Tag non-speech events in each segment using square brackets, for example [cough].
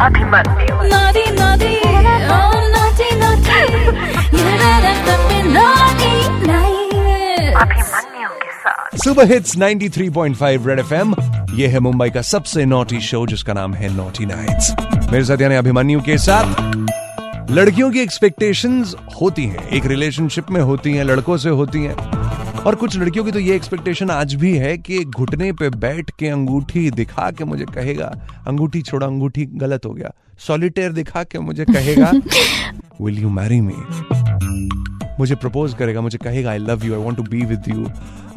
Abhimanyu super hits 93.5 red FM ये है मुंबई का सबसे नॉटी शो जिसका नाम है नॉटी नाइट्स मेरे साथ यानी अभिमन्यु के साथ। लड़कियों की एक्सपेक्टेशंस होती हैं, एक रिलेशनशिप में होती हैं, लड़कों से होती हैं। और कुछ लड़कियों की तो ये एक्सपेक्टेशन आज भी है कि घुटने पे बैठ के अंगूठी दिखा के मुझे कहेगा अंगूठी छोड़ा अंगूठी गलत हो गया। सॉलिटेयर दिखा के मुझे कहेगा विल यू मैरी मी मुझे प्रपोज करेगा मुझे कहेगा I love you I want to be with you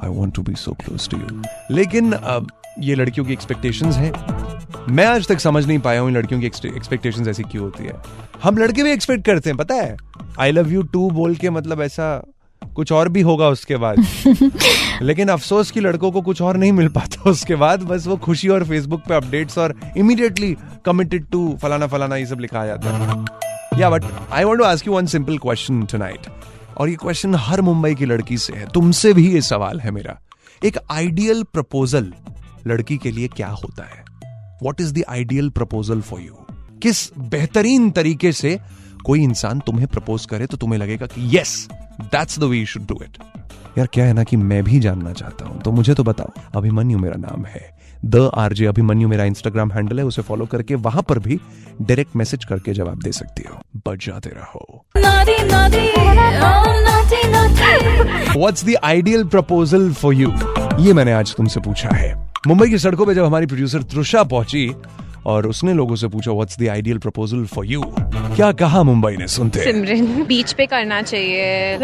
I want to be so close to you लेकिन अब ये लड़कियों की एक्सपेक्टेशंस है। मैं आज तक समझ नहीं पाया हूँ इन लड़कियों की एक्सपेक्टेशंस ऐसी क्यों होती है। हम लड़के भी एक्सपेक्ट करते हैं पता है? आई लव यू टू बोल के मतलब ऐसा कुछ और भी होगा उसके बाद। [laughs] लेकिन अफसोस की लड़कों को कुछ और नहीं मिल पाता उसके बाद बस वो खुशी और फेसबुक पे अपडेट्स और इमीडिएटली कमिटेड टू फलाना फलाना ये सब लिखा जाता है। या but I want to ask you one simple question tonight और ये क्वेश्चन हर मुंबई की लड़की से है। तुमसे भी ये सवाल है मेरा। एक आइडियल प्रपोजल लड़की के लिए क्या होता है? What is the ideal proposal for you किस बेहतरीन तरीके से कोई इंसान तुम्हें प्रपोज करे तो तुम्हें लगेगा कि yes that's the way you should do it यार क्या है ना कि मैं भी जानना चाहता हूँ तो मुझे तो बताओ। अभिमन्यु मेरा नाम है। द आरजे अभिमन्यु मेरा इंस्टाग्राम हैंडल है उसे फॉलो करके वहाँ पर भी डायरेक्ट मैसेज करके जवाब दे सकती हो। बजाते रहो। What's the ideal proposal for you ये मैंने आज तुमसे पूछा है। मुंबई की सड़कों पे जब हमारी प्रोड्यूसर त्रुषा पहुँची और उसने लोगों से पूछा what's the ideal proposal for you क्या कहा मुंबई ने? सुनते सिमरन बीच पे करना चाहिए।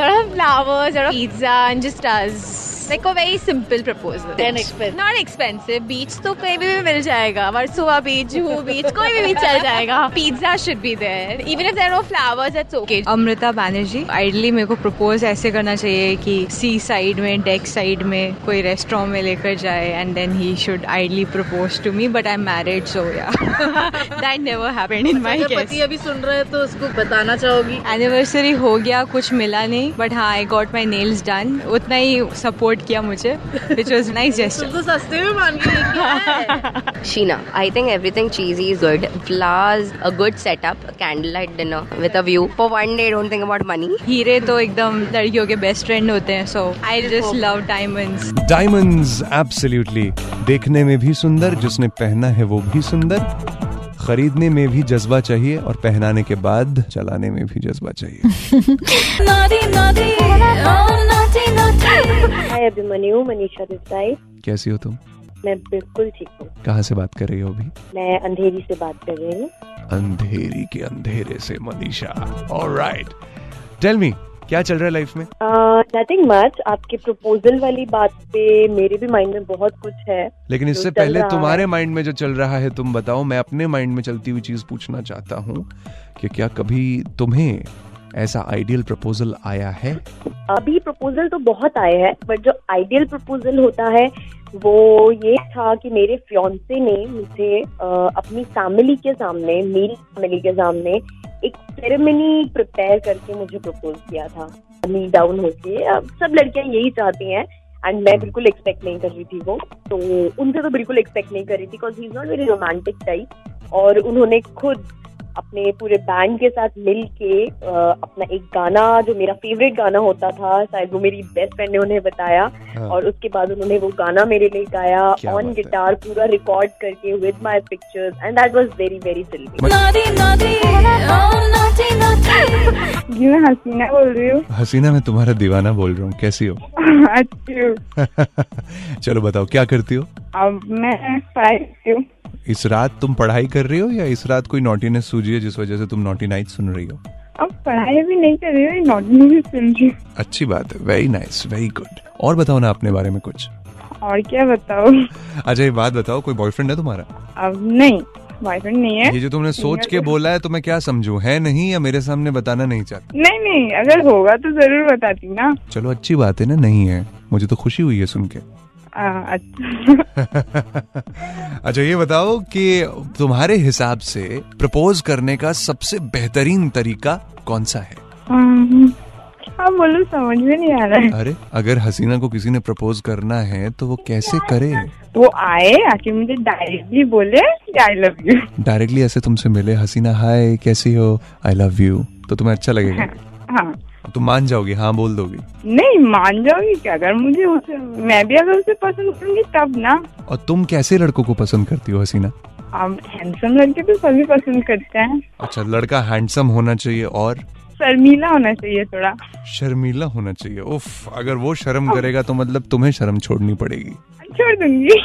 A very simple proposal not expensive beach तो कहीं भी, मिल जाएगा. वर्सोवा बीच जूहू बीच कोई भी बीच चल जाएगा. Pizza should be there even if there no flowers it's okay Amrita Banerjee ideally मेरे को प्रपोज ऐसे करना चाहिए कि सी साइड में डेक साइड में कोई रेस्टोरेंट में लेकर जाए and then he should ideally propose to me but I am married so yeah that never happened in my case पति अभी सुन रहे हैं तो उसको बताना चाहोगी? एनिवर्सरी हो गया कुछ मिला नहीं बट हाँ I got my nails done उतना ही सपोर्ट किया मुझे विच वॉज़ नाइस तुम जेस्टर तो सस्ते में मान के लेके आए Sheena, I think everything cheesy is good. Flowers, a good setup, a candlelight dinner with a view. For one day, don't think about money. हीरे तो एकदम लड़कियों के बेस्ट फ्रेंड होते हैं so I just love diamonds diamonds absolutely देखने में भी सुंदर जिसने पहना है वो भी सुंदर. खरीदने में भी जज्बा चाहिए और पहनाने के बाद चलाने में भी जज्बा चाहिए। [laughs] [laughs] हाय अभिमन्यु मनीषा देसाई। कैसी हो तुम? मैं बिल्कुल ठीक हूँ। कहाँ से बात कर रही हो अभी? मैं अंधेरी से बात कर रही हूँ। अंधेरी के अंधेरे से मनीषा। ऑलराइट टेल मी क्या चल रहा है लाइफ में? नथिंग मच आपके प्रपोजल वाली बात पे मेरे भी माइंड में बहुत कुछ है लेकिन इससे पहले तुम्हारे माइंड में जो चल रहा है तुम बताओ मैं अपने माइंड में चलती हुई चीज़ पूछना चाहता हूँ कि क्या कभी तुम्हें ऐसा आइडियल प्रपोजल आया है? अभी प्रपोजल तो बहुत आए हैं बट जो आइडियल प्रपोजल होता है, वो ये था कि मेरे फ्योन्से ने मुझे अपनी फैमिली के सामने, मेरी फैमिली के सामने एक सेरेमनी प्रिपेयर करके मुझे प्रपोज किया था। नी डाउन होके सब लड़कियाँ यही चाहती हैं एंड मैं बिल्कुल एक्सपेक्ट नहीं कर रही थी वो। तो उनसे तो बिल्कुल एक्सपेक्ट नहीं कर रही थी because he is not very romantic type और उन्होंने खुद अपने पूरे बैंड के साथ मिल के अपना एक गाना जो मेरा फेवरेट गाना होता था शायद वो मेरी बेस्ट फ्रेंड ने उन्हें बताया हाँ। और उसके बाद उन्होंने वो गाना मेरे लिए गाया ऑन गिटार पूरा रिकॉर्ड करके with my pictures and that was very very naughty जी मैं हसीना बोल रही हूँ। हसीना मैं तुम्हारा दीवाना बोल रहा हूँ। कैसी हो? अच्छी [laughs] चलो बताओ क्या करती हो? अब मैं पढ़ाई करती हूँ। इस रात तुम पढ़ाई कर रही हो या इस रात कोई नोटीनेस सूझी है जिस वजह से तुम नोटी नाइट सुन रही हो? अब पढ़ाई भी नहीं कर रही हूँ सुन रही अच्छी बात है वेरी नाइस वेरी गुड और बताओ ना अपने बारे में कुछ। और क्या बताओ अच्छा ये बात बताओ कोई बॉयफ्रेंड है तुम्हारा? अब नहीं बॉयफ्रेंड नहीं है। ये जो तुमने सोच के बोला है तो मैं क्या समझू? है नहीं या मेरे सामने बताना नहीं चाहती? नहीं नहीं अगर होगा तो ज़रूर बताती ना। चलो अच्छी बात है ना नहीं है। मुझे तो खुशी हुई है सुन के। [laughs] अच्छा। [laughs] अच्छा ये बताओ कि तुम्हारे हिसाब से प्रपोज करने का सबसे बेहतरीन तरीका कौन सा है? हाँ बोलो समझ में नहीं आ रहा है। अरे अगर हसीना को किसी ने प्रपोज करना है तो वो कैसे करे? वो आए आके मुझे डायरेक्टली बोले आई लव यू डायरेक्टली ऐसे तुमसे मिले हसीना हाय कैसी हो? आई लव यू तो तुम्हें अच्छा लगेगा? हाँ। तुम मान जाओगी हाँ बोल दोगी। नहीं मान जाओगी क्या? अगर मुझे उसे मैं भी अगर उसे पसंद करूँगी तब ना। और तुम कैसे लड़कों को पसंद करती हो हसीना? हैंडसम लड़के तो सभी पसंद करते हैं। अच्छा लड़का हैंडसम होना चाहिए और? शर्मीला होना चाहिए थोड़ा। शर्मीला होना चाहिए। उफ अगर वो शर्म करेगा तो मतलब तुम्हें शर्म छोड़नी पड़ेगी। छोड़ दूँगी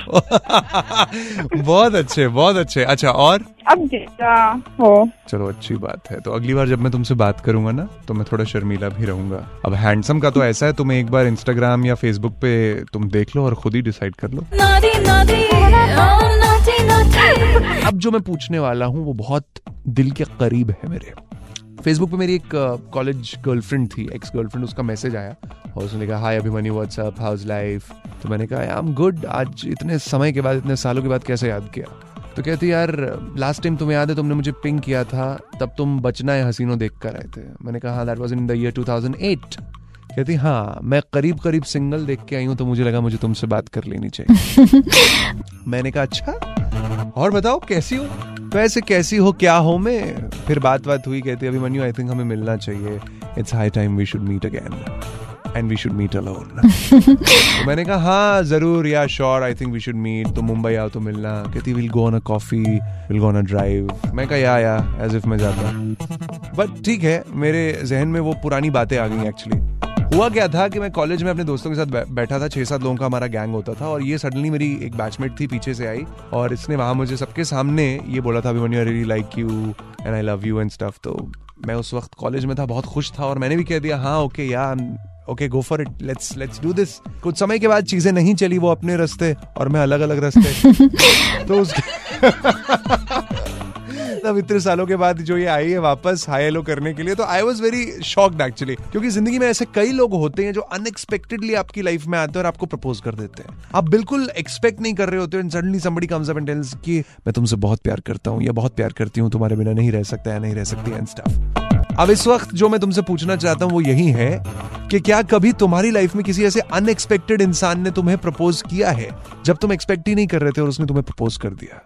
[laughs] बहुत अच्छे बहुत अच्छे। अच्छा और? अब जैसा हो। चलो अच्छी बात है। तो अगली बार जब मैं तुमसे बात करूँगा ना तो मैं थोड़ा शर्मीला भी रहूँगा। अब हैंडसम का तो [laughs] ऐसा है तुम एक बार इंस्टाग्राम या फेसबुक पे तुम देख लो और खुद ही डिसाइड कर लो। oh naughty naughty अब जो मैं पूछने वाला हूँ वो बहुत दिल के करीब है मेरे। फेसबुक पे मेरी एक कॉलेज गर्लफ्रेंड थी एक्स गर्लफ्रेंड उसका मैसेज आया और उसने कहा hi Abhimanyu what's up how's life तो मैंने कहा आई एम गुड आज इतने समय के बाद इतने सालों के बाद कैसे याद किया? तो कहती यार लास्ट टाइम तुम्हें याद है तुमने मुझे पिंग किया था तब तुम बचना है हसीनों देख कर आए थे. मैंने कहा हाँ that was in the year 2008 कहती हाँ मैं करीब करीब सिंगल देख के आई हूँ तो मुझे लगा मुझे तुमसे बात कर लेनी चाहिए. [laughs] मैंने कहा अच्छा और बताओ कैसी हो? तो ऐसे कैसी हो क्या हो मैं फिर बात बात हुई कहती अभिमन्यु आई थिंक हमें मिलना चाहिए। It's high time we should meet again and we should meet alone मैंने कहा हाँ ज़रूर yeah sure I think we should meet तो मुंबई आओ तो मिलना। कहती will go on a coffee will go on a drive मैं कहा या या एज इफ़ मैं जाता बट ठीक है मेरे जहन में वो पुरानी बातें आ गई एक्चुअली हुआ क्या था कि मैं कॉलेज में अपने दोस्तों के साथ बैठा था छह सात लोगों का हमारा गैंग होता था और ये सडनली मेरी एक बैचमेट थी पीछे से आई और इसने वहाँ मुझे सबके सामने ये बोला था Abhimanyu I really like you and I love you and stuff तो मैं उस वक्त कॉलेज में था बहुत खुश था और मैंने भी कह दिया हाँ okay yeah okay go for it let's let's do this कुछ समय के बाद चीज़ें नहीं चली वो अपने रास्ते और मैं अलग अलग रास्ते। [laughs] तो उसके [laughs] तब इतने सालों के बाद जो ये आई है वापस हाई हेलो करने के लिए तो I was very shocked actually क्योंकि ज़िंदगी में ऐसे कई लोग होते हैं जो अनएक्सपेक्टेडली आपकी लाइफ में आते हैं और आपको प्रपोज कर देते हैं। आप बिल्कुल एक्सपेक्ट नहीं कर रहे होते हो suddenly somebody comes up and tells कि, मैं तुमसे बहुत प्यार करता हूँ या बहुत प्यार करती हूँ, तुम्हारे बिना नहीं रह सकता या नहीं रह सकती एंड स्टफ़ अब इस वक्त जो मैं तुमसे पूछना चाहता हूँ वो यही है कि क्या कभी तुम्हारी लाइफ में किसी ऐसे अनएक्सपेक्टेड इंसान ने तुम्हें प्रपोज किया है, जब तुम एक्सपेक्ट ही नहीं कर रहे थे और उसने तुम्हें प्रपोज कर दिया?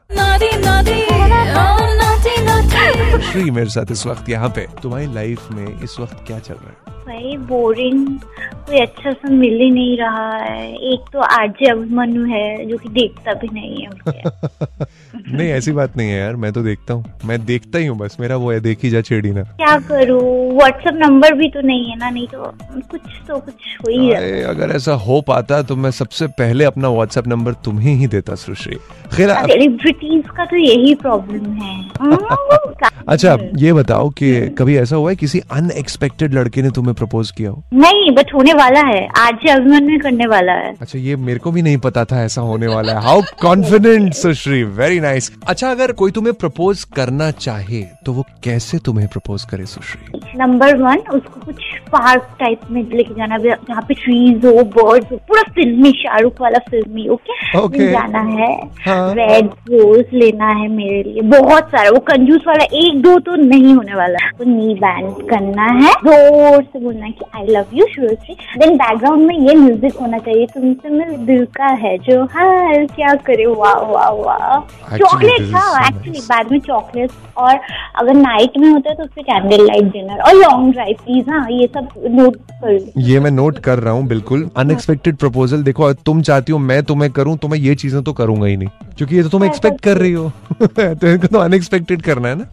श्री मेरे साथ इस वक्त यहाँ पे। तुम्हारी लाइफ में इस वक्त क्या चल रहा है? भाई बोरिंग कोई अच्छा सा मिल ही नहीं रहा है। एक तो आरजे अभिमन्यु है जो कि देखता भी नहीं है [laughs] नहीं ऐसी बात नहीं है यार मैं तो देखता हूँ। मैं देखता ही हूँ बस मेरा वो है देखी जा छेड़ी ना। क्या करूँ? व्हाट्सएप नंबर भी तो नहीं है ना नहीं तो कुछ तो कुछ हो ही अरे, अगर ऐसा हो पाता तो मैं सबसे पहले अपना व्हाट्सएप नंबर तुम्हें ही देता सुश्री। खैर सेलिब्रिटीज का तो यही प्रॉब्लम है। हम्म, [laughs] अच्छा ये बताओ कि कभी ऐसा हुआ है किसी अनएक्सपेक्टेड लड़के ने तुम्हें प्रपोज किया हो? नहीं बट होने वाला है। आज आरजे अभिमन्यु करने वाला है। अच्छा ये मेरे को भी नहीं पता था ऐसा होने वाला है। How confident Sushri. Very nice अच्छा अगर कोई तुम्हें प्रपोज करना चाहे तो वो कैसे तुम्हें प्रपोज करे सुश्री? नंबर वन उसको कुछ पार्क टाइप में लेके जाना जहाँ पे ट्रीज हो बर्ड्स हो पूरा फिल्मी शाहरुख वाला फिल्मी ओके Okay. जाना है। हाँ। रेड रोज लेना है मेरे लिए। बहुत सारा वो कंजूस वाला एक दो तो नहीं होने वाला। तो नी बैंड करना है। ज़ोर से बोलना है कि आई लव यू शुरुश्री देन बैकग्राउंड में ये म्यूज़िक होना चाहिए। तुमसे मेरे दिल का है जो हाल क्या करे? वाह वाह वाह। चॉकलेट हाँ एक्चुअली बाद में चॉकलेट और अगर नाइट में होता है तो फिर कैंडल लाइट डिनर और लॉन्ग ड्राइव प्लीज़ हाँ ये सब नोट कर ये मैं नोट कर रहा हूँ बिल्कुल। अनएक्सपेक्टेड प्रपोजल देखो तुम चाहती हो मैं तुम्हें करूँ तो मैं ये चीज़ें तो करूँगा ही नहीं क्योंकि ये तो तुम एक्सपेक्ट कर रही हो। [laughs] तो इनको तो अनएक्सपेक्टेड करना है ना?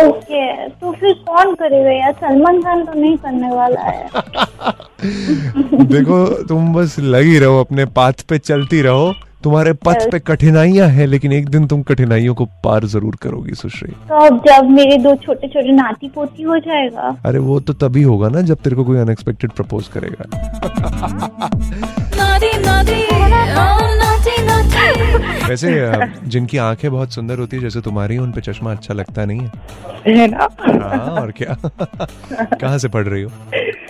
ओके तो फिर कौन करेगा यार? सलमान खान तो नहीं करने वाला है। [laughs] देखो तुम बस लगी रहो अपने पाथ पे चलती रहो। तुम्हारे पथ पे कठिनाइयाँ हैं लेकिन एक दिन तुम कठिनाइयों को पार ज़रूर करोगी सुश्री। तो अब जब मेरे दो छोटे छोटे नाती पोती हो जाएगा। अरे वो तो तभी होगा ना जब तेरे को कोई अनएक्सपेक्टेड प्रपोज करेगा। oh naughty naughty वैसे जिनकी आँखें बहुत सुंदर होती है जैसे तुम्हारी उन पे चश्मा अच्छा लगता नहीं है। है ना? हाँ और क्या? कहाँ से पढ़ रही हो?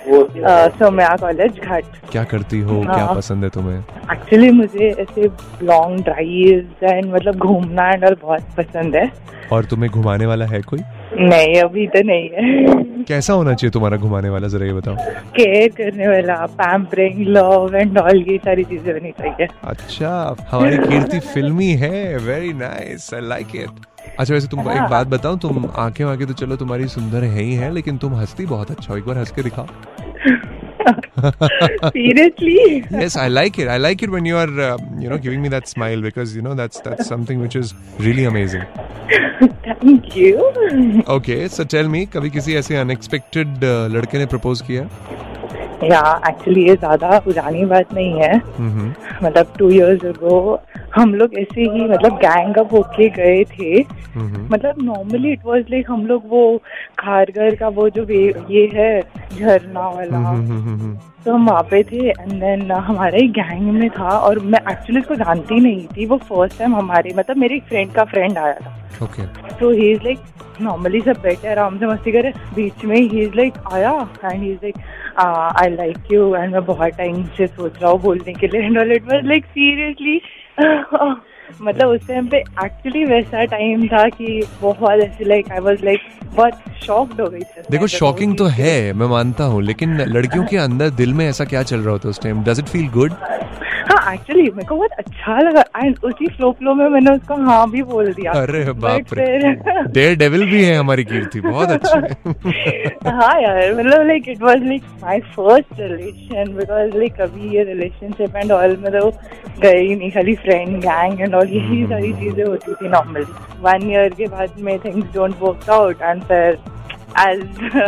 सोम्या कॉलेज घाट। क्या करती हो? क्या हाँ। पसंद है तुम्हें? एक्चुअली मुझे ऐसे लॉन्ग ड्राइव एंड मतलब घूमना एंड और बहुत पसंद है। और तुम्हें घुमाने वाला है कोई? नहीं अभी तो नहीं है। कैसा होना चाहिए तुम्हारा घुमाने वाला? जरा ये बताओ। केयर करने वाला पैम्परिंग लव एंड ऑल ये सारी चीज़ें होनी चाहिए। अच्छा हमारी कीर्ति फिल्मी है। Very nice I like it अच्छा वैसे तुम हाँ। एक बात बताओ तुम आँखें वाके तो चलो तुम्हारी सुंदर है ही है लेकिन तुम हंसती बहुत अच्छा हो एक बार हंस के दिखाओ seriously yes i like it i like it when you are uh, you know giving me that smile because you know that's that's something which is really amazing thank you okay so tell me कभी किसी ऐसे unexpected लड़के ने propose किया या actually ये ज़्यादा पुरानी बात नहीं है। मतलब टू इयर्स अगो हम लोग ऐसे ही मतलब गैंग अप होके गए थे। मतलब नॉर्मली इट वाज लाइक हम लोग वो खारगर का वो जो ये है झरना वाला। हम्म तो हम वहाँ पे थे एंड देन हमारा ही गैंग में था और मैं एक्चुअली उसको जानती नहीं थी। वो फ़र्स्ट टाइम हमारे मतलब मेरे एक फ्रेंड का फ्रेंड आया था। Okay. तो ही इज़ लाइक नॉर्मली सब बैठे आराम से मस्ती करे। बीच में ही इज़ लाइक आया? And he is like I like you and मैं बहुत टाइम से सोच रहा हूँ बोलने के लिए। And it was like seriously मतलब उस टाइम पे एक्चुअली वैसा टाइम था कि बहुत ऐसे लाइक आई वाज लाइक बहुत शॉक्ड हो गई थी। देखो शॉकिंग तो है मैं मानता हूँ लेकिन लड़कियों के अंदर दिल में ऐसा क्या चल रहा होता है उस time does it feel good हाँ एक्चुअली मेरे को बहुत अच्छा लगा। एंड उसी फ्लो फ्लो में मैंने उसको हाँ भी बोल दिया। अरे बाप रे। डेयर डेविल भी है हमारी कीर्ति बहुत अच्छी [laughs] हाँ। यार मतलब like it was like my first relation because like कभी ये रिलेशनशिप एंड ऑल में तो गए ही नहीं खाली फ्रेंड गैंग एंड ऑल यही सारी चीज़ें होती थी नॉर्मली वन ईयर के बाद में things don't work out and फिर एज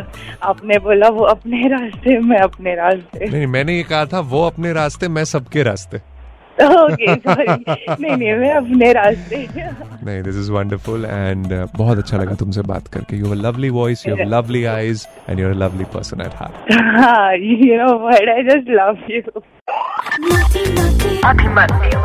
आपने [laughs] बोला वो अपने रास्ते मैं अपने रास्ते। नहीं मैंने ये कहा था वो अपने रास्ते मैं सबके रास्ते। ओके नहीं नहीं मैं अपने रास्ते। नहीं this is wonderful and uh, बहुत अच्छा लगा तुमसे बात करके। You lovely voice you have lovely eyes and you are lovely person at heart हाँ you know what I just love you Abhimanyu